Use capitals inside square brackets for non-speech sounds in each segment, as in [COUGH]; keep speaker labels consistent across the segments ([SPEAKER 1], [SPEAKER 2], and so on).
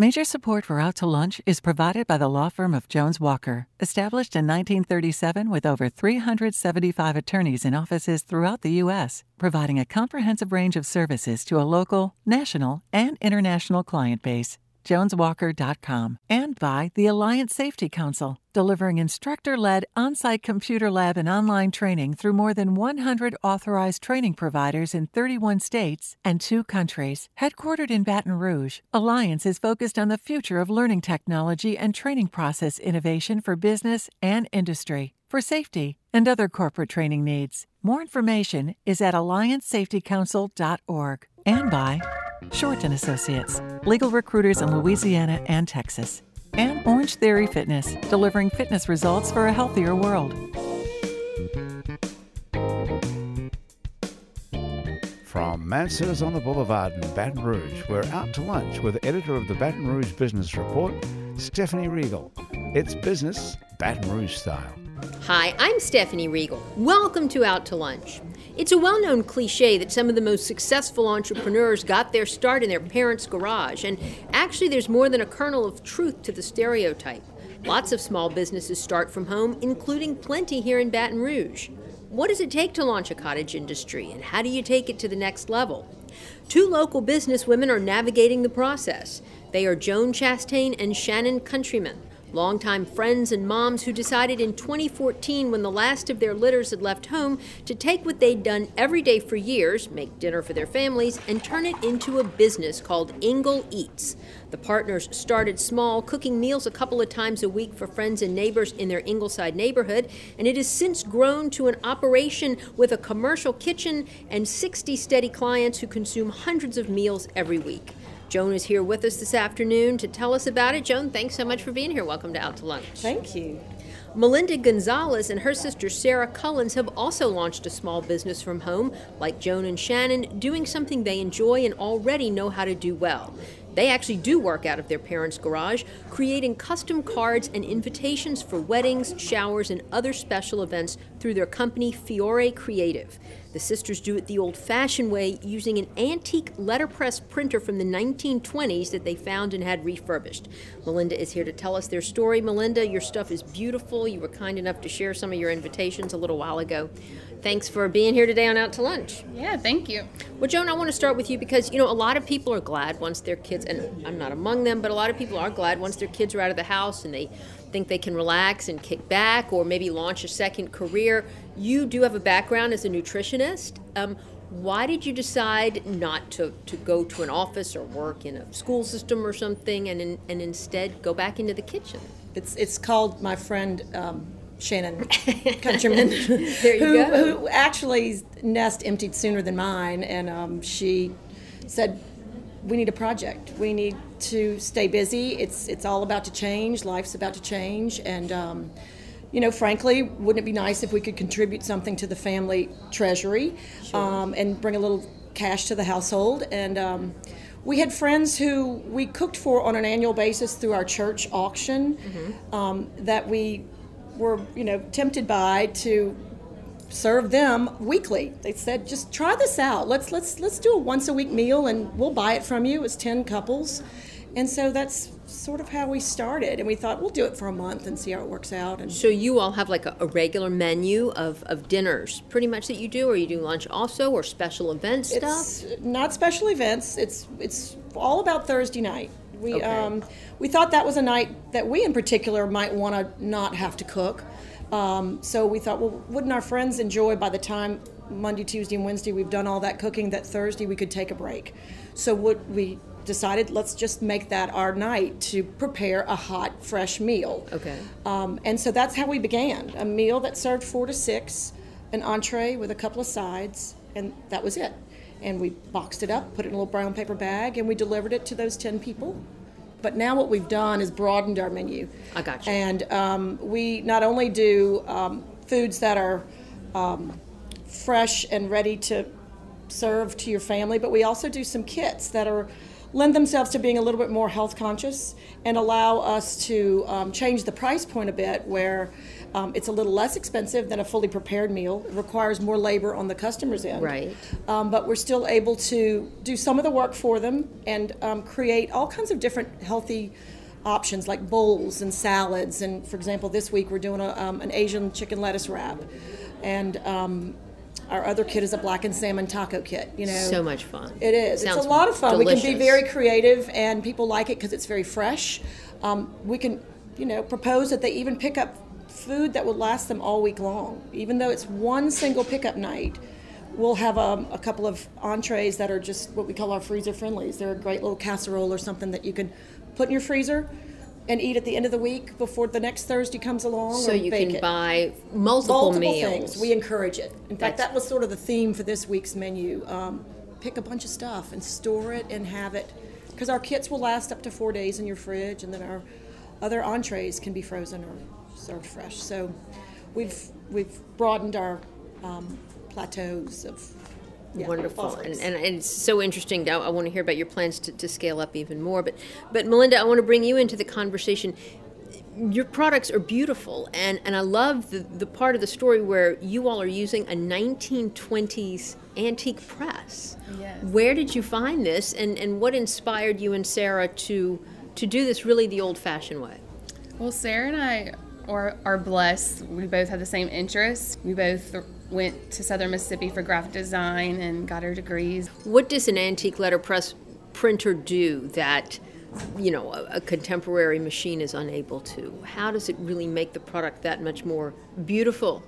[SPEAKER 1] Major support for Out to Lunch is provided by the law firm of Jones Walker, established in 1937 with over 375 attorneys in offices throughout the U.S., providing a comprehensive range of services to a local, national, and international client base joneswalker.com, and by the Alliance Safety Council, delivering instructor led on site computer lab and online training through more than 100 authorized training providers in 31 states and two countries. Headquartered in Baton Rouge, Alliance is focused on the future of learning technology and training process innovation for business and industry, for safety, and other corporate training needs. More information is at alliancesafetycouncil.org and by Shorten Associates, legal recruiters in Louisiana and Texas, and Orange Theory Fitness, delivering fitness results for a healthier world.
[SPEAKER 2] From Mansur's on the Boulevard in Baton Rouge, we're out to lunch with editor of the Baton Rouge Business Report, Stephanie Riegel. It's business Baton Rouge style.
[SPEAKER 3] Hi, I'm Stephanie Riegel. Welcome to Out to Lunch. It's a well known cliche that some of the most successful entrepreneurs got their start in their parents' garage, and actually, there's more than a kernel of truth to the stereotype. Lots of small businesses start from home, including plenty here in Baton Rouge. What does it take to launch a cottage industry, and how do you take it to the next level? Two local businesswomen are navigating the process. They are Joan Chastain and Shannon Countryman longtime friends and moms who decided in 2014, when the last of their litters had left home, to take what they'd done every day for years, make dinner for their families, and turn it into a business called Ingle Eats. The partners started small, cooking meals a couple of times a week for friends and neighbors in their Ingleside neighborhood, and it has since grown to an operation with a commercial kitchen and 60 steady clients who consume hundreds of meals every week. Joan is here with us this afternoon to tell us about it. Joan, thanks so much for being here. Welcome to Out to Lunch.
[SPEAKER 4] Thank you.
[SPEAKER 3] Melinda Gonzalez and her sister Sarah Cullens have also launched a small business from home, like Joan and Shannon, doing something they enjoy and already know how to do well. They actually do work out of their parents' garage, creating custom cards and invitations for weddings, showers, and other special events through their company Fiore Creative. The sisters do it the old fashioned way using an antique letterpress printer from the 1920s that they found and had refurbished. Melinda is here to tell us their story. Melinda, your stuff is beautiful. You were kind enough to share some of your invitations a little while ago. Thanks for being here today on Out to Lunch.
[SPEAKER 5] Yeah, thank you.
[SPEAKER 3] Well, Joan, I want to start with you because, you know, a lot of people are glad once their kids, and I'm not among them, but a lot of people are glad once their kids are out of the house and they think they can relax and kick back or maybe launch a second career. You do have a background as a nutritionist. Um, why did you decide not to, to go to an office or work in a school system or something and, in, and instead go back into the kitchen?
[SPEAKER 4] It's, it's called my friend um, Shannon [LAUGHS] Countryman,
[SPEAKER 3] there you
[SPEAKER 4] who,
[SPEAKER 3] go.
[SPEAKER 4] who actually nest emptied sooner than mine, and um, she said, "We need a project. We need to stay busy. It's it's all about to change. Life's about to change, and." Um, you know, frankly, wouldn't it be nice if we could contribute something to the family treasury
[SPEAKER 3] Sure.
[SPEAKER 4] um, and bring a little cash to the household? And um, we had friends who we cooked for on an annual basis through our church auction um, that we were, you know, tempted by to serve them weekly. They said, "Just try this out. Let's let's let's do a once a week meal, and we'll buy it from you." It was ten couples, and so that's sort of how we started. And we thought we'll do it for a month and see how it works out. And
[SPEAKER 3] So you all have like a, a regular menu of, of dinners, pretty much that you do, or you do lunch also, or special event stuff?
[SPEAKER 4] it's not special events. It's it's all about Thursday night. We
[SPEAKER 3] Okay.
[SPEAKER 4] um, we thought that was a night that we in particular might want to not have to cook. Um, so we thought, well, wouldn't our friends enjoy by the time Monday, Tuesday, and Wednesday we've done all that cooking that Thursday we could take a break? So what we decided, let's just make that our night to prepare a hot, fresh meal.
[SPEAKER 3] Okay.
[SPEAKER 4] Um, and so that's how we began a meal that served four to six, an entree with a couple of sides, and that was it. And we boxed it up, put it in a little brown paper bag, and we delivered it to those 10 people. But now what we've done is broadened our menu.
[SPEAKER 3] I got you.
[SPEAKER 4] And um, we not only do um, foods that are um, fresh and ready to serve to your family, but we also do some kits that are lend themselves to being a little bit more health conscious and allow us to um, change the price point a bit where um, it's a little less expensive than a fully prepared meal. It requires more labor on the customer's end.
[SPEAKER 3] Right.
[SPEAKER 4] Um, but we're still able to do some of the work for them and um, create all kinds of different healthy options like bowls and salads. And for example, this week we're doing a, um, an Asian chicken lettuce wrap. And um, our other kit is a blackened salmon taco kit. You know,
[SPEAKER 3] So much fun.
[SPEAKER 4] it is.
[SPEAKER 3] Sounds
[SPEAKER 4] it's a lot of fun. We can be very creative, and people like it because it's very fresh. Um, we can, you know, propose that they even pick up food that will last them all week long, even though it's one single pickup night. We'll have um, a couple of entrees that are just what we call our freezer friendlies. They're a great little casserole or something that you can put in your freezer and eat at the end of the week before the next Thursday comes along.
[SPEAKER 3] So
[SPEAKER 4] or
[SPEAKER 3] you can
[SPEAKER 4] it
[SPEAKER 3] buy multiple,
[SPEAKER 4] multiple
[SPEAKER 3] meals.
[SPEAKER 4] things. We encourage it. In fact,
[SPEAKER 3] That's-
[SPEAKER 4] that was sort of the theme for this week's menu. Um, pick a bunch of stuff and store it and have it, because our kits will last up to four days in your fridge, and then our other entrees can be frozen or served fresh. So we've we've broadened our um, plateaus of yeah,
[SPEAKER 3] Wonderful, and, and, and it's so interesting. Now, I want to hear about your plans to, to scale up even more. But, but Melinda, I want to bring you into the conversation. Your products are beautiful, and, and I love the, the part of the story where you all are using a 1920s antique press.
[SPEAKER 5] Yes.
[SPEAKER 3] Where did you find this, and, and what inspired you and Sarah to to do this really the old-fashioned way?
[SPEAKER 5] Well, Sarah and I are, are blessed. We both have the same interests. We both went to Southern Mississippi for graphic design and got our degrees.
[SPEAKER 3] What does an antique letterpress printer do that, you know, a, a contemporary machine is unable to? How does it really make the product that much more beautiful?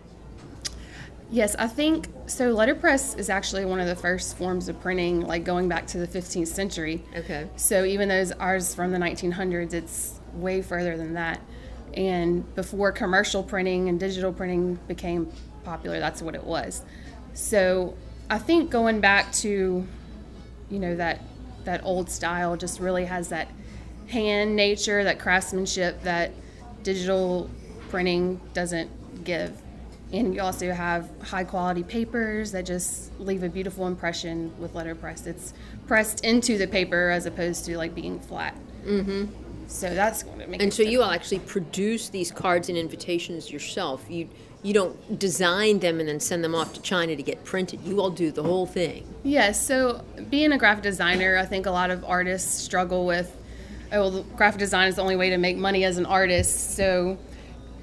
[SPEAKER 5] Yes, I think so. Letterpress is actually one of the first forms of printing, like going back to the 15th century.
[SPEAKER 3] Okay.
[SPEAKER 5] So even though ours from the 1900s, it's way further than that. And before commercial printing and digital printing became popular, that's what it was. So I think going back to, you know, that that old style just really has that hand nature, that craftsmanship that digital printing doesn't give. And you also have high quality papers that just leave a beautiful impression with letterpress. It's pressed into the paper as opposed to like being flat. Mm-hmm. So that's going to make
[SPEAKER 3] And so you all actually produce these cards and invitations yourself. You you don't design them and then send them off to China to get printed. You all do the whole thing.
[SPEAKER 5] Yes. So being a graphic designer, I think a lot of artists struggle with, oh, well, graphic design is the only way to make money as an artist. So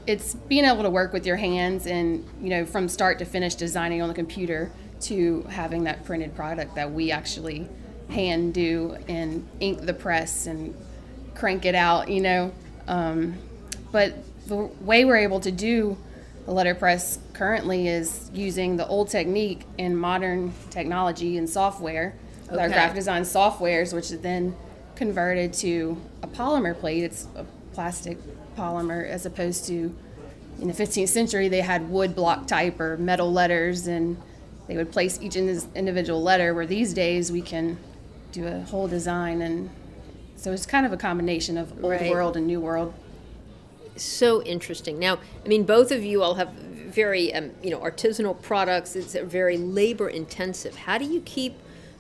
[SPEAKER 5] it's being able to work with your hands and, you know, from start to finish designing on the computer to having that printed product that we actually hand do and ink the press and crank it out, you know. Um, but the way we're able to do the letterpress currently is using the old technique and modern technology and software with our graphic design softwares, which is then converted to a polymer plate. It's a plastic polymer as opposed to in the 15th century they had wood block type or metal letters and they would place each in- individual letter where these days we can do a whole design and so it's kind of a combination of old
[SPEAKER 3] Right.
[SPEAKER 5] world and new world
[SPEAKER 3] so interesting. Now, I mean, both of you all have very, um, you know, artisanal products. It's very labor intensive. How do you keep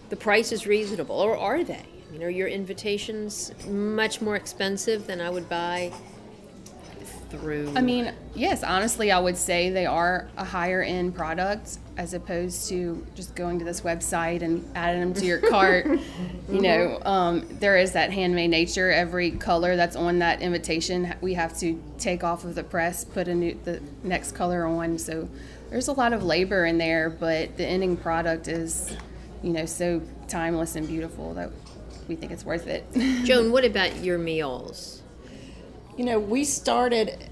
[SPEAKER 3] the prices reasonable, or are they? I mean, are your invitations much more expensive than I would buy through?
[SPEAKER 5] I mean, yes, honestly, I would say they are a higher end product as opposed to just going to this website and adding them to your cart. [LAUGHS] You know, um, there is that handmade nature. Every color that's on that invitation, we have to take off of the press, put a new the next color on. So there's a lot of labor in there, but the ending product is, you know, so timeless and beautiful that we think it's worth it.
[SPEAKER 3] Joan, [LAUGHS] what about your meals?
[SPEAKER 4] You know, we started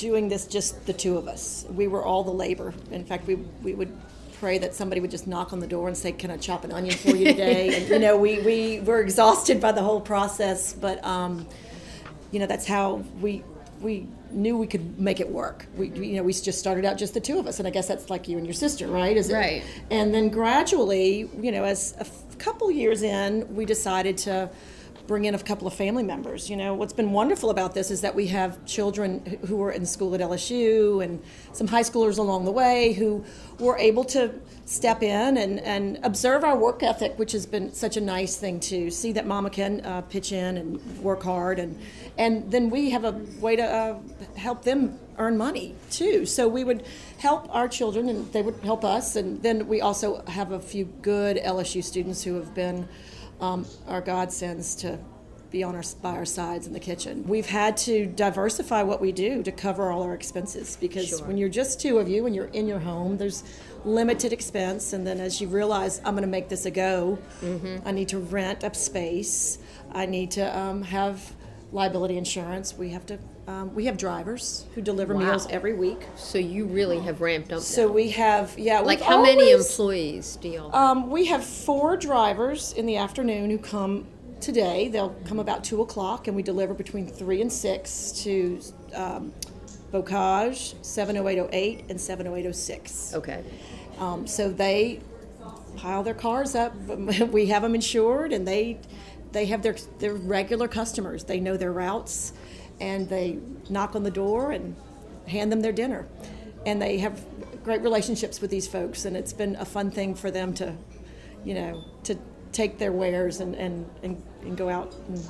[SPEAKER 4] doing this just the two of us. We were all the labor. In fact, we, we would pray that somebody would just knock on the door and say, Can I chop an onion for you today? and, you know, we, we were exhausted by the whole process, but, um, you know, that's how we, we knew we could make it work. We, you know, we just started out just the two of us, and I guess that's like you and your sister, right? Is it?
[SPEAKER 5] Right.
[SPEAKER 4] And then gradually, you know, as a couple years in, we decided to bring in a couple of family members. You know, what's been wonderful about this is that we have children who were in school at LSU and some high schoolers along the way who were able to step in and, and observe our work ethic, which has been such a nice thing to see that mama can uh, pitch in and work hard. And, and then we have a way to uh, help them earn money too. So we would help our children and they would help us. And then we also have a few good LSU students who have been um, our godsends to be on our by our sides in the kitchen. We've had to diversify what we do to cover all our expenses because
[SPEAKER 3] Sure.
[SPEAKER 4] when you're just two of you and you're in your home, there's limited expense, and then as you realize I'm going to make this a go, I need to rent up space. I need to um, have liability insurance. We have to. Um, we have drivers who deliver meals every week.
[SPEAKER 3] So you really have ramped up.
[SPEAKER 4] So
[SPEAKER 3] now.
[SPEAKER 4] we have yeah.
[SPEAKER 3] like how many employees do y'all?
[SPEAKER 4] um, we have four drivers in the afternoon who come today. They'll come about two o'clock, and we deliver between three and six to um, Bocage, seven oh eight oh eight, and seven oh eight oh six.
[SPEAKER 3] okay.
[SPEAKER 4] Um, so they pile their cars up. [LAUGHS] We have them insured, and they they have their their regular customers. They know their routes, and they knock on the door and hand them their dinner, and they have great relationships with these folks. And it's been a fun thing for them to, you know, to take their wares and and, and, and go out and,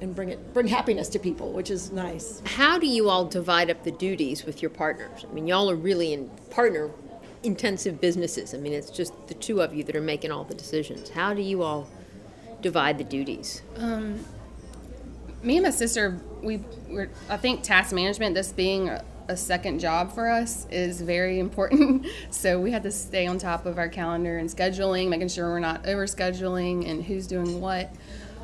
[SPEAKER 4] and bring it bring happiness to people, which is nice.
[SPEAKER 3] How do you all divide up the duties with your partners? I mean, y'all are really in partner intensive businesses. I mean, it's just the two of you that are making all the decisions. How do you all divide the duties?
[SPEAKER 5] Um, me and my sister we were i think task management this being a, second job for us is very important. [LAUGHS] So we had to stay on top of our calendar and scheduling making sure we're not over scheduling and who's doing what.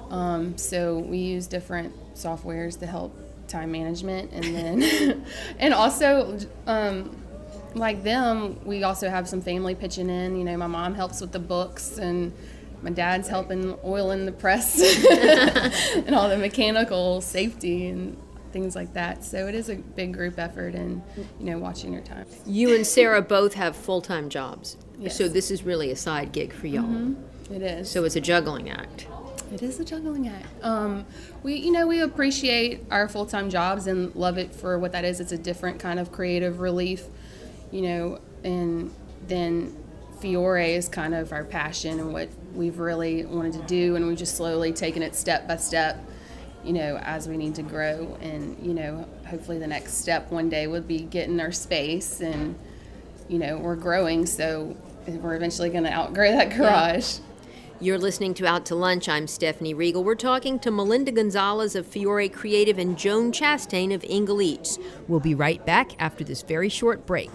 [SPEAKER 5] Um, so we use different softwares to help time management and then [LAUGHS] and also um, like them we also have some family pitching in. You know my mom helps with the books and my dad's helping oiling the press [LAUGHS] and all the mechanical safety and things like that. So it is a big group effort and you know watching your time.
[SPEAKER 3] You and Sarah both have full time jobs.
[SPEAKER 5] Yes.
[SPEAKER 3] So this is really a side gig for y'all.
[SPEAKER 5] It is.
[SPEAKER 3] So it's a juggling act.
[SPEAKER 5] It is a juggling act. Um, we, you know, we appreciate our full time jobs and love it for what that is. It's a different kind of creative relief, you know, and then Fiore is kind of our passion and what we've really wanted to do, and we've just slowly taken it step by step, you know, as we need to grow. And, you know, hopefully the next step one day would be getting our space, and, you know, we're growing, so we're eventually going to outgrow that garage.
[SPEAKER 3] You're listening to Out to Lunch. I'm Stephanie Riegel. We're talking to Melinda Gonzalez of Fiore Creative and Joan Chastain of Ingle Eats. We'll be right back after this very short break.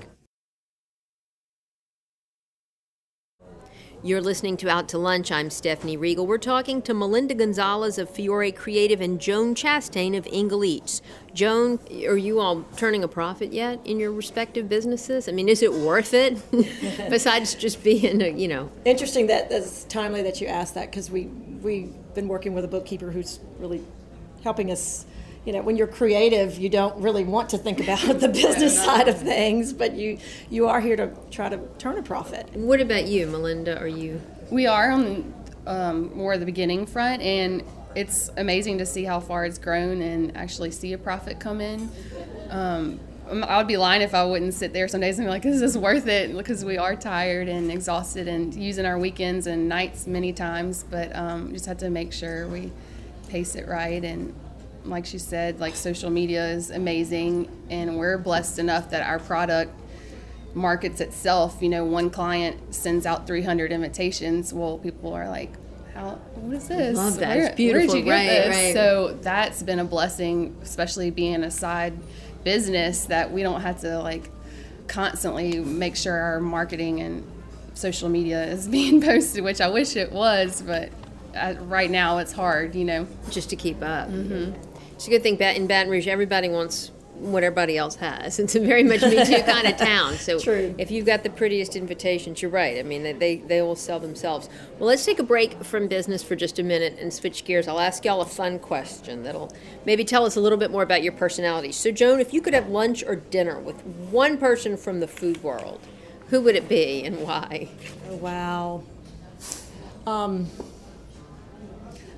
[SPEAKER 3] You're listening to Out to Lunch. I'm Stephanie Riegel. We're talking to Melinda Gonzalez of Fiore Creative and Joan Chastain of Ingle Eats. Joan, are you all turning a profit yet in your respective businesses? I mean, is it worth it? [LAUGHS] Besides just being a, you know,
[SPEAKER 4] Interesting that that's timely that you asked that because we we've been working with a bookkeeper who's really helping us. You know, when you're creative, you don't really want to think about [LAUGHS] the business side of things, but you you are here to try to turn a profit.
[SPEAKER 3] what about you, Melinda? Are you
[SPEAKER 5] We are on um, more of the beginning front, and it's amazing to see how far it's grown and actually see a profit come in. Um, I would be lying if I wouldn't sit there some days and be like, "Is this worth it?" Because we are tired and exhausted and using our weekends and nights many times, but um, just have to make sure we pace it right and. Like she said, like social media is amazing, and we're blessed enough that our product markets itself. You know, one client sends out 300 invitations. Well, people are like, "How? What is this?
[SPEAKER 3] love that.
[SPEAKER 5] Where,
[SPEAKER 3] It's beautiful.
[SPEAKER 5] Where'd you get
[SPEAKER 3] Right,
[SPEAKER 5] this?"
[SPEAKER 3] right.
[SPEAKER 5] So that's been a blessing, especially being a side business that we don't have to like constantly make sure our marketing and social media is [LAUGHS] being posted, which I wish it was, but uh, right now it's hard. You know.
[SPEAKER 3] just to keep up? Mm-hmm. It's a good thing in Baton Rouge, everybody wants what everybody else has. [LAUGHS] It's a very much Me Too kind of [LAUGHS] town. So
[SPEAKER 4] True.
[SPEAKER 3] if you've got the prettiest invitations, you're right. I mean, they, they, will sell themselves. Well, let's take a break from business for just a minute and switch gears. I'll ask y'all a fun question that'll maybe tell us a little bit more about your personalities. So, Joan, if you could have lunch or dinner with one person from the food world, who would it be and why?
[SPEAKER 4] Oh, wow. Um,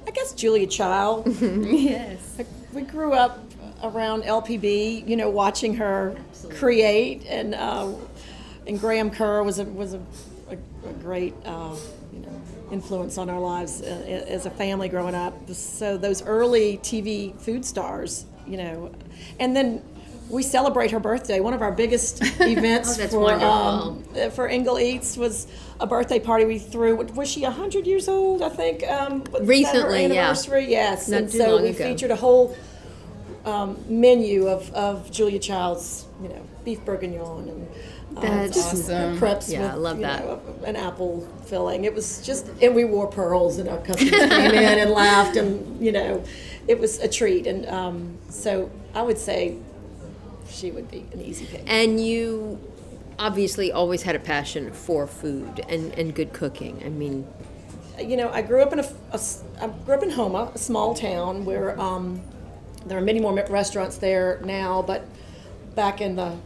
[SPEAKER 4] I guess Julia Child. [LAUGHS]
[SPEAKER 5] yes.
[SPEAKER 4] We grew up around LPB, you know, watching her create, and uh, and Graham Kerr was a was a, a, a great uh, you know influence on our lives uh, as a family growing up. So those early TV food stars, you know, and then we celebrate her birthday. One of our biggest [LAUGHS] events
[SPEAKER 3] Oh,
[SPEAKER 4] for um, for Ingle Eats was a birthday party we threw. Was she hundred years old? I think. Um, was that her
[SPEAKER 3] Recently, yeah.
[SPEAKER 4] anniversary? Yes.
[SPEAKER 3] Not
[SPEAKER 4] and so we
[SPEAKER 3] ago.
[SPEAKER 4] featured a whole um, menu of, of Julia Child's, you know, beef bourguignon and um,
[SPEAKER 3] That's
[SPEAKER 5] awesome.
[SPEAKER 4] crepes
[SPEAKER 3] Yeah,
[SPEAKER 4] with
[SPEAKER 3] I love that.
[SPEAKER 4] know, an apple filling. It was just, and we wore pearls, and our customers came in and [LAUGHS] laughed, and you know, it was a treat. And um, so I would say she would be an easy pick.
[SPEAKER 3] And you obviously always had a passion for food and, and good cooking. I mean,
[SPEAKER 4] you know, I grew up in a, a I grew up in Houma, a small town where um, there are many more restaurants there now, but back in the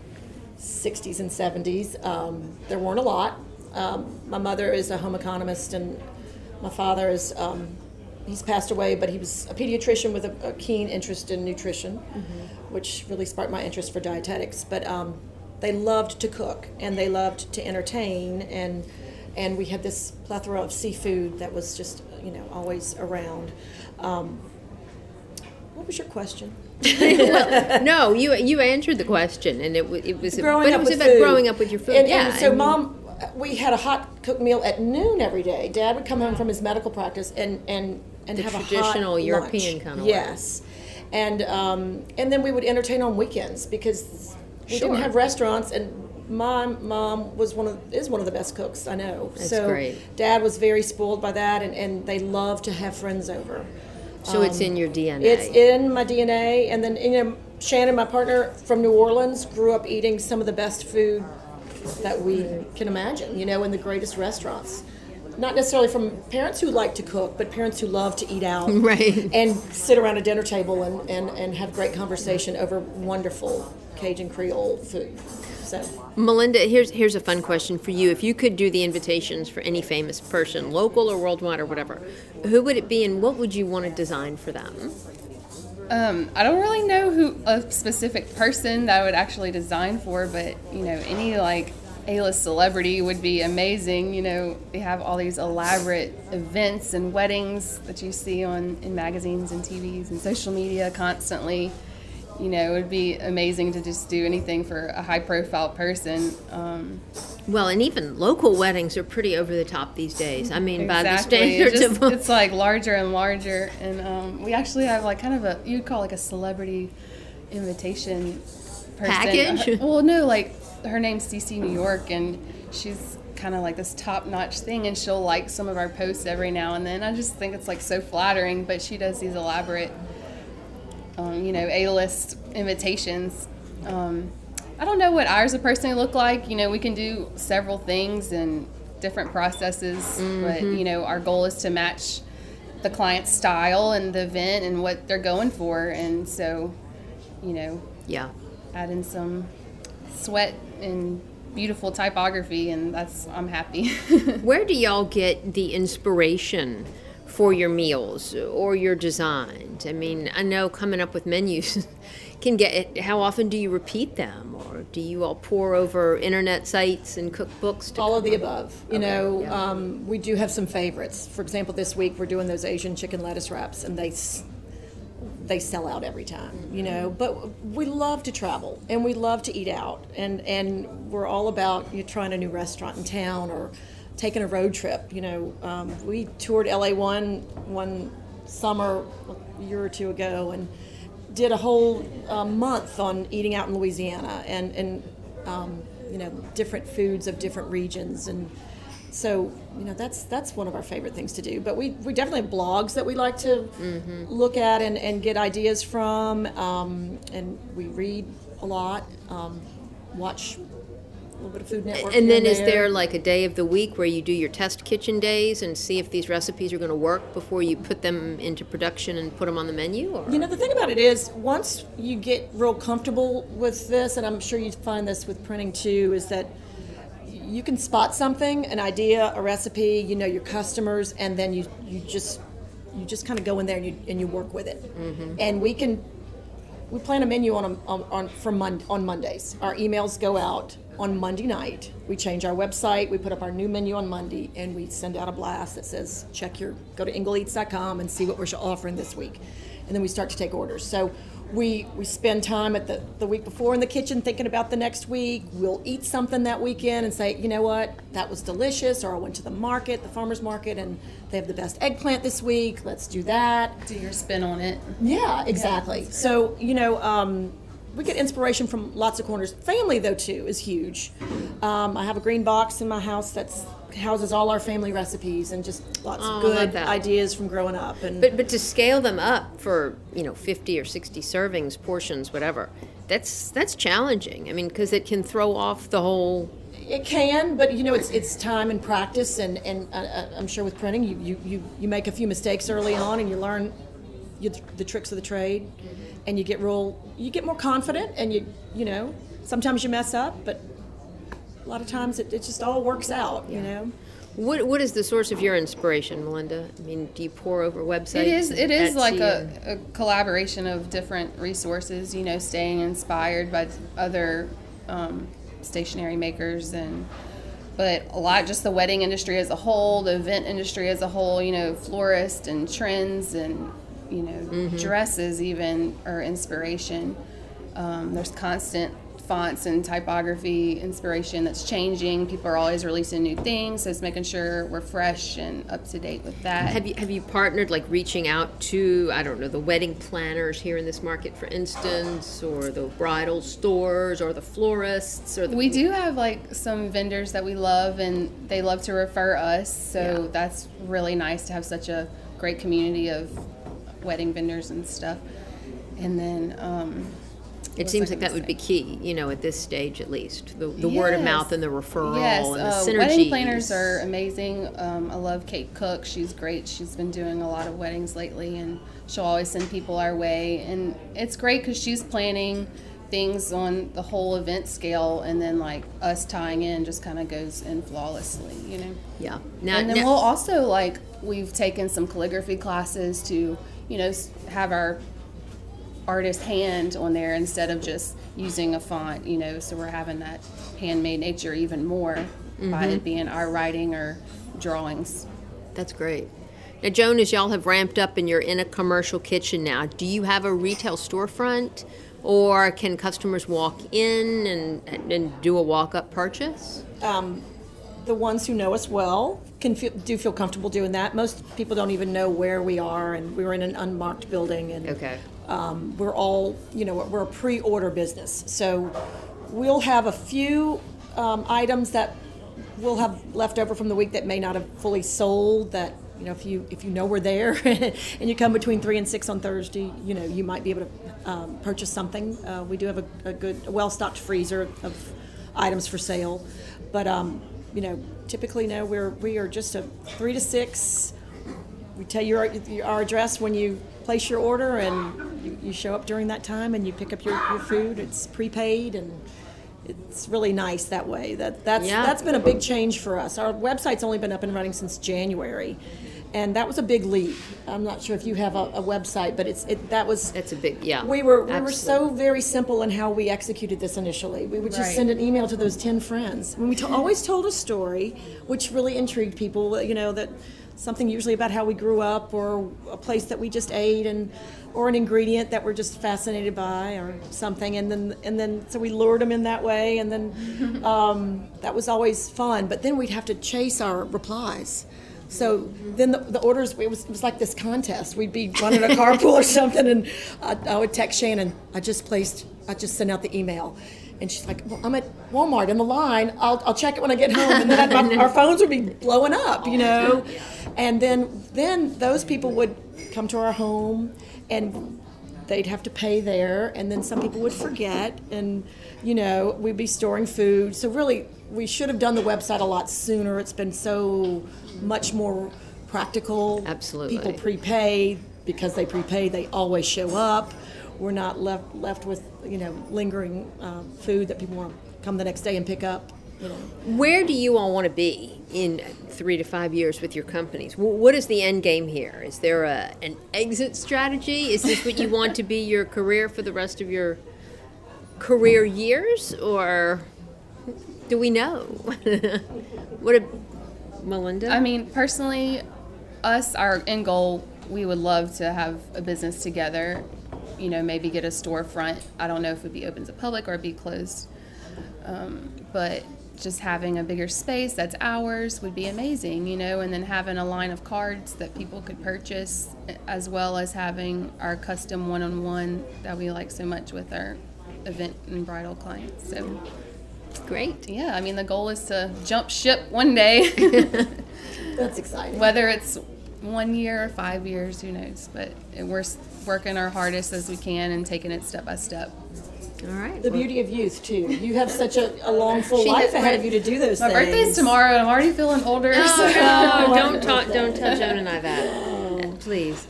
[SPEAKER 4] 60s and 70s, um, there weren't a lot. Um, my mother is a home economist, and my father is, um, he's passed away, but he was a pediatrician with a, a keen interest in nutrition, which really sparked my interest for dietetics. But um, they loved to cook and they loved to entertain, and and we had this plethora of seafood that was just you know always around. Um, what was your question? [LAUGHS]
[SPEAKER 3] no, [LAUGHS] you you answered the question, and it, wa- it was
[SPEAKER 4] growing
[SPEAKER 3] but
[SPEAKER 4] up
[SPEAKER 3] it was
[SPEAKER 4] with
[SPEAKER 3] about
[SPEAKER 4] food.
[SPEAKER 3] growing up with your food.
[SPEAKER 4] And,
[SPEAKER 3] yeah,
[SPEAKER 4] and so
[SPEAKER 3] I mean,
[SPEAKER 4] mom, we had a hot cooked meal at noon every day. Dad would come home from his medical practice and and and
[SPEAKER 3] The
[SPEAKER 4] have a
[SPEAKER 3] traditional
[SPEAKER 4] hot
[SPEAKER 3] European
[SPEAKER 4] lunch.
[SPEAKER 3] kinda way.
[SPEAKER 4] Yes, and um, and then we would entertain on weekends because we
[SPEAKER 3] Sure.
[SPEAKER 4] didn't have restaurants and. My mom was one of is one of the best cooks I know.
[SPEAKER 3] That's
[SPEAKER 4] so
[SPEAKER 3] great.
[SPEAKER 4] Dad was very spoiled by that, and, and they love to have friends over.
[SPEAKER 3] so it's in your DNA.
[SPEAKER 4] Um, It's in my DNA, and then you know, Shannon, my partner from New Orleans, grew up eating some of the best food that we can imagine. You know, in the greatest restaurants. Not necessarily from parents who like to cook, but parents who love to eat out [LAUGHS]
[SPEAKER 3] Right.
[SPEAKER 4] and sit around a dinner table and, and, and have great conversation over wonderful Cajun Creole food. So,
[SPEAKER 3] Melinda, here's here's a fun question for you. If you could do the invitations for any famous person, local or worldwide or whatever, who would it be, and what would you want to design for them?
[SPEAKER 5] Um, I don't really know who a specific person that I would actually design for, but you know, any like A-list celebrity would be amazing. You know, they have all these elaborate events and weddings that you see on in magazines and TVs and social media constantly. You know, it would be amazing to just do anything for a high-profile person. Um,
[SPEAKER 3] Well, and even local weddings are pretty over the top these days. I mean, by the
[SPEAKER 5] Exactly. It
[SPEAKER 3] standards
[SPEAKER 5] just-
[SPEAKER 3] of
[SPEAKER 5] it's like larger and larger, and um, we actually have like kind of a you'd call like a celebrity invitation person.
[SPEAKER 3] Package?
[SPEAKER 5] Uh, [LAUGHS] well, no, like her name's CC New York, and she's kind of like this top-notch thing, and she'll like some of our posts every now and then. I just think it's like so flattering, but she does these elaborate, um, you know, A-list invitations. Um, I don't know what ours would personally look like. You know, we can do several things and different processes, but you know, our goal is to match the client's style and the event and what they're going for, and so, you know,
[SPEAKER 3] yeah.
[SPEAKER 5] add in some sweat and beautiful typography, and that's I'm happy. [LAUGHS]
[SPEAKER 3] Where do y'all get the inspiration for your meals or your designs? I mean, I know coming up with menus [LAUGHS] can get. How often do you repeat them, or do you all pour over internet sites and cookbooks? To
[SPEAKER 4] all of the above. You
[SPEAKER 3] Okay,
[SPEAKER 4] know,
[SPEAKER 3] yeah.
[SPEAKER 4] um, we do have some favorites. For example, this week we're doing those Asian chicken lettuce wraps, and they s- they sell out every time. You know, but we love to travel and we love to eat out, and and we're all about you know, trying a new restaurant in town or taking a road trip. You know, um, we toured LA one one summer a year or two ago, and did a whole uh, month on eating out in Louisiana and and um, you know different foods of different regions and so you know that's that's one of our favorite things to do but we, we definitely have blogs that we like to look at and, and get ideas from um, and we read a lot um, watch a little bit of food network
[SPEAKER 3] And then is
[SPEAKER 4] there.
[SPEAKER 3] there like a day of the week where you do your test kitchen days and see if these recipes are going to work before you put them into production and put them on the menu? Or?
[SPEAKER 4] You know, the thing about it is, once you get real comfortable with this, and I'm sure you find this with printing too, is that you can spot something, an idea, a recipe, you know your customers, and then you, you just you just kind of go in there and you, and you work with it. Mm-hmm. And we can we plan a menu on, a, on, on for Mon- on Mondays. Our emails go out on Monday night. We change our website. We put up our new menu on Monday, and we send out a blast that says, "Check your go to ingleeats.com and see what we're offering this week." And then we start to take orders. So we we spend time at the the week before in the kitchen thinking about the next week. We'll eat something that weekend and say, you know what, that was delicious. Or I went to the market, the farmers market, and they have the best eggplant this week. Let's do that.
[SPEAKER 5] Do your spin on it.
[SPEAKER 4] Yeah, exactly. So, you know, um, we get inspiration from lots of corners. Family, though, too, is huge. Um, I have a green box in my house that's houses all our family recipes and just lots
[SPEAKER 3] Oh,
[SPEAKER 4] of good ideas from growing up. And
[SPEAKER 3] But but to scale them up for you know fifty or sixty servings, portions, whatever, that's that's challenging. I mean, because it can throw off the whole.
[SPEAKER 4] it can, but you know, it's it's time and practice, and and uh, uh, I'm sure with printing, you, you you you make a few mistakes early on, and you learn you, the tricks of the trade, and you get real, you get more confident, and you you know, sometimes you mess up, but a lot of times it, it just all works out, you know.
[SPEAKER 3] What what is the source of your inspiration, Melinda? I mean, do you pour over websites?
[SPEAKER 5] It is. It is
[SPEAKER 3] Etsy
[SPEAKER 5] like a, a collaboration of different resources. You know, staying inspired by other um, stationery makers and. But a lot, just the wedding industry as a whole, the event industry as a whole. You know, florists and trends and you know dresses even are inspiration. Um, there's constant fonts and typography inspiration that's changing. People are always releasing new things, so it's making sure we're fresh and up to date with that.
[SPEAKER 3] Have you have you partnered like reaching out to I don't know the wedding planners here in this market, for instance, or the bridal stores, or the florists, or the
[SPEAKER 5] We do have like some vendors that we love and they love to refer us. So
[SPEAKER 3] Yeah.
[SPEAKER 5] that's really nice to have such a great community of wedding vendors and stuff. And then um,
[SPEAKER 3] It seems like that would be key, you know, at this stage at least. The, the word of mouth and the referral
[SPEAKER 5] yes,
[SPEAKER 3] and the
[SPEAKER 5] uh,
[SPEAKER 3] synergy.
[SPEAKER 5] wedding planners are amazing. Um, I love Kate Cook. She's great. She's been doing a lot of weddings lately, and she'll always send people our way. And it's great because she's planning things on the whole event scale, and then like us tying in just kind of goes in flawlessly, you know.
[SPEAKER 3] Yeah. Now,
[SPEAKER 5] and then
[SPEAKER 3] now-
[SPEAKER 5] we'll also like we've taken some calligraphy classes to you know have our artist hand on there instead of just using a font you know so we're having that handmade nature even more by
[SPEAKER 3] Mm-hmm.
[SPEAKER 5] it being our writing or drawings
[SPEAKER 3] That's great. Now, Joan, as y'all have ramped up and you're in a commercial kitchen now, do you have a retail storefront, or can customers walk in and and do a walk up purchase?
[SPEAKER 4] the ones who know us well can feel, do feel comfortable doing that. Most people don't even know where we are, and we're in an unmarked building, and
[SPEAKER 3] Okay.
[SPEAKER 4] Um, we're all, you know, we're a pre-order business. So we'll have a few um, items that we'll have left over from the week that may not have fully sold. That you know, if you if you know we're there [LAUGHS] and you come between three and six on Thursday, you know, you might be able to um, purchase something. Uh, we do have a, a good, well-stocked freezer of items for sale, but um, you know, typically, no, we're we are just a three to six. We tell you our, our address when you place your order, and you, you show up during that time, and you pick up your, your food. It's prepaid, and it's really nice that way. That that's
[SPEAKER 3] Yeah.
[SPEAKER 4] that's been a big change for us. Our website's only been up and running since January, and that was a big leap. I'm not sure if you have a, a website, but it's it that was
[SPEAKER 3] That's a big yeah.
[SPEAKER 4] we were we were so very simple in how we executed this initially. We would just
[SPEAKER 5] Right.
[SPEAKER 4] send an email to those ten friends. And we to- always told a story, which really intrigued people. You know that something usually about how we grew up, or a place that we just ate, and or an ingredient that we're just fascinated by, or something. And then and then so we lured them in that way, and then [LAUGHS] um, that was always fun. But then we'd have to chase our replies. So then the, the orders, it was, it was like this contest. We'd be running a [LAUGHS] carpool or something, and I, I would text Shannon, I just placed, I just sent out the email. And she's like, well, I'm at Walmart in the line. I'll, I'll check it when I get home. And then [LAUGHS] my, our phones would be [LAUGHS] blowing up, you know? And then, then those people would come to our home and they'd have to pay there and then some people would forget and you know we'd be storing food so really we should have done the website a lot sooner it's been so much more practical
[SPEAKER 3] Absolutely.
[SPEAKER 4] people prepay because they prepay they always show up we're not left left with you know lingering uh, food that people want to come the next day and pick up You know.
[SPEAKER 3] Where do you all want to be in three to five years with your companies? What is the end game here? Is there a, an exit strategy? Is this what you want to be your career for the rest of your career years, or do we know? [LAUGHS] what a Melinda?
[SPEAKER 5] I mean, personally, us, our end goal, we would love to have a business together. You know, maybe get a storefront. I don't know if it'd be open to public or be closed. Um, but just having a bigger space that's ours would be amazing, you know, and then having a line of cards that people could purchase, as well as having our custom one on one that we like so much with our event and bridal clients. So
[SPEAKER 3] great.
[SPEAKER 5] Yeah, I mean, the goal is to jump ship one day. [LAUGHS] [LAUGHS]
[SPEAKER 4] that's exciting.
[SPEAKER 5] Whether it's one year or five years, who knows? But we're working our hardest as we can and taking it step by step.
[SPEAKER 3] All right.
[SPEAKER 4] The beauty of youth too. You have such a, a long full life ahead of you to do those
[SPEAKER 5] my
[SPEAKER 4] things.
[SPEAKER 5] My birthday's tomorrow, and I'm already feeling older.
[SPEAKER 3] No, so. no, uh, don't talk. Don't tell Joan and I that, oh. please.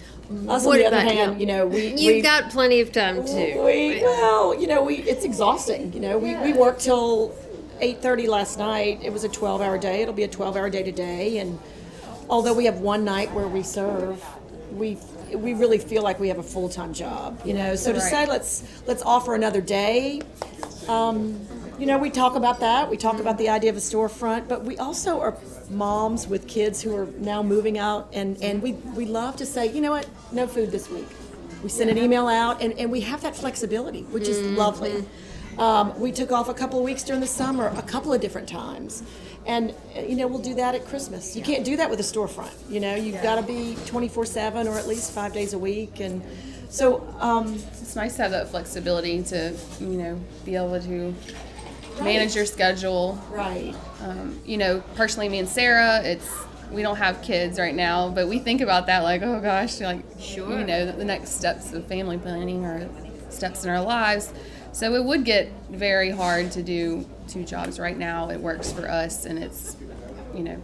[SPEAKER 4] Us what on the other hand, you, you know, we
[SPEAKER 3] you've we, got plenty of time too.
[SPEAKER 4] We, well, you know, we it's exhausting. You know, we, we work till eight thirty last night. It was a twelve hour day. It'll be a twelve hour day today, and although we have one night where we serve, we we really feel like we have a full time job, you know. So to right. say let's let's offer another day, um, you know, we talk about that. We talk about the idea of a storefront, but we also are moms with kids who are now moving out, and and we we love to say, you know what, no food this week. We send an email out, and, and we have that flexibility, which is mm-hmm. lovely. Um, we took off a couple of weeks during the summer, a couple of different times and you know we'll do that at christmas. You can't do that with a storefront you know? You've got to be 24-7 or at least five days a week and so um,
[SPEAKER 5] it's nice to have that flexibility to you know be able to manage your schedule.
[SPEAKER 4] Right.
[SPEAKER 5] Um, you know personally me and sarah it's we don't have kids right now but we think about that like oh gosh like
[SPEAKER 3] sure.
[SPEAKER 5] you know the next steps of family planning or steps in our lives. So it would get very hard to do two jobs right now. It works for us, and it's, you know,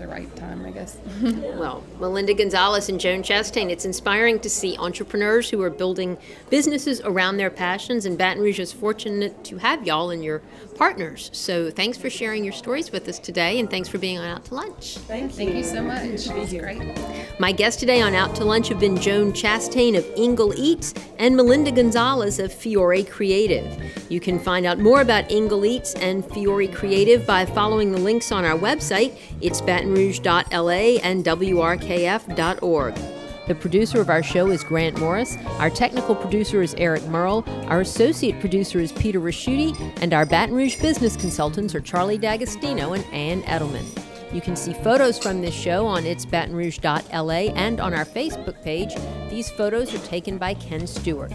[SPEAKER 5] the right time, I guess. [LAUGHS]
[SPEAKER 3] well, Melinda Gonzalez and Joan Chastain, it's inspiring to see entrepreneurs who are building businesses around their passions, and Baton Rouge is fortunate to have y'all in your partners. So thanks for sharing your stories with us today, and thanks for being on Out to Lunch.
[SPEAKER 5] Thank you. Thank you so much. It's great.
[SPEAKER 3] My guests today on Out to Lunch have been Joan Chastain of Ingle Eats and Melinda Gonzalez of Fiore Creative. You can find out more about Ingle Eats and Fiore Creative by following the links on our website. It's batonrouge.la and wrkf.org. The producer of our show is Grant Morris. Our technical producer is Eric Merle. Our associate producer is Peter Raschuti. And our Baton Rouge business consultants are Charlie D'Agostino and Ann Edelman. You can see photos from this show on itsbatonrouge.la and on our Facebook page. These photos are taken by Ken Stewart.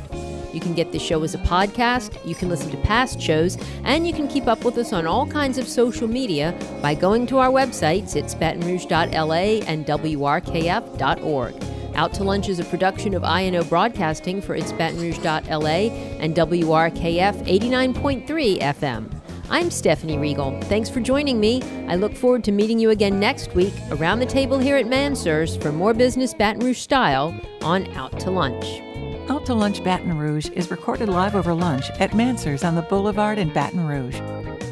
[SPEAKER 3] You can get the show as a podcast, you can listen to past shows, and you can keep up with us on all kinds of social media by going to our websites, itsbatonrouge.la and wrkf.org. Out to Lunch is a production of INO Broadcasting for its Baton Rouge.la and WRKF 89.3 FM. I'm Stephanie Riegel. Thanks for joining me. I look forward to meeting you again next week around the table here at Mansur's for more business Baton Rouge style on Out to Lunch.
[SPEAKER 1] Out to Lunch Baton Rouge is recorded live over lunch at Mansur's on the Boulevard in Baton Rouge.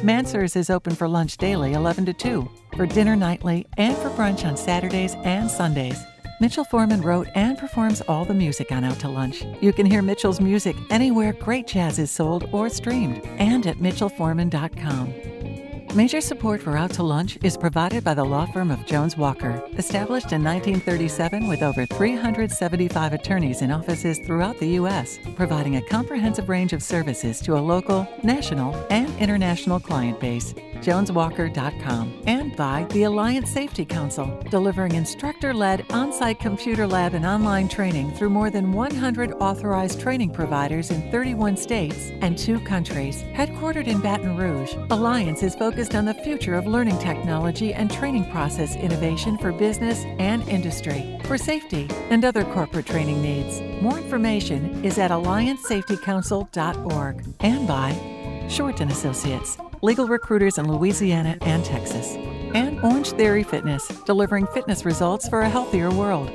[SPEAKER 1] Mansur's is open for lunch daily 11 to 2, for dinner nightly, and for brunch on Saturdays and Sundays. Mitchell Foreman wrote and performs all the music on Out to Lunch. You can hear Mitchell's music anywhere great jazz is sold or streamed, and at mitchellforeman.com. Major support for Out to Lunch is provided by the law firm of Jones Walker, established in 1937 with over 375 attorneys in offices throughout the U.S., providing a comprehensive range of services to a local, national, and international client base. JonesWalker.com, and by the Alliance Safety Council, delivering instructor led on site computer lab and online training through more than 100 authorized training providers in 31 states and two countries. Headquartered in Baton Rouge, Alliance is focused on the future of learning technology and training process innovation for business and industry, for safety and other corporate training needs. More information is at alliancesafetycouncil.org and by Shorten Associates legal recruiters in Louisiana and Texas. And Orange Theory Fitness, delivering fitness results for a healthier world.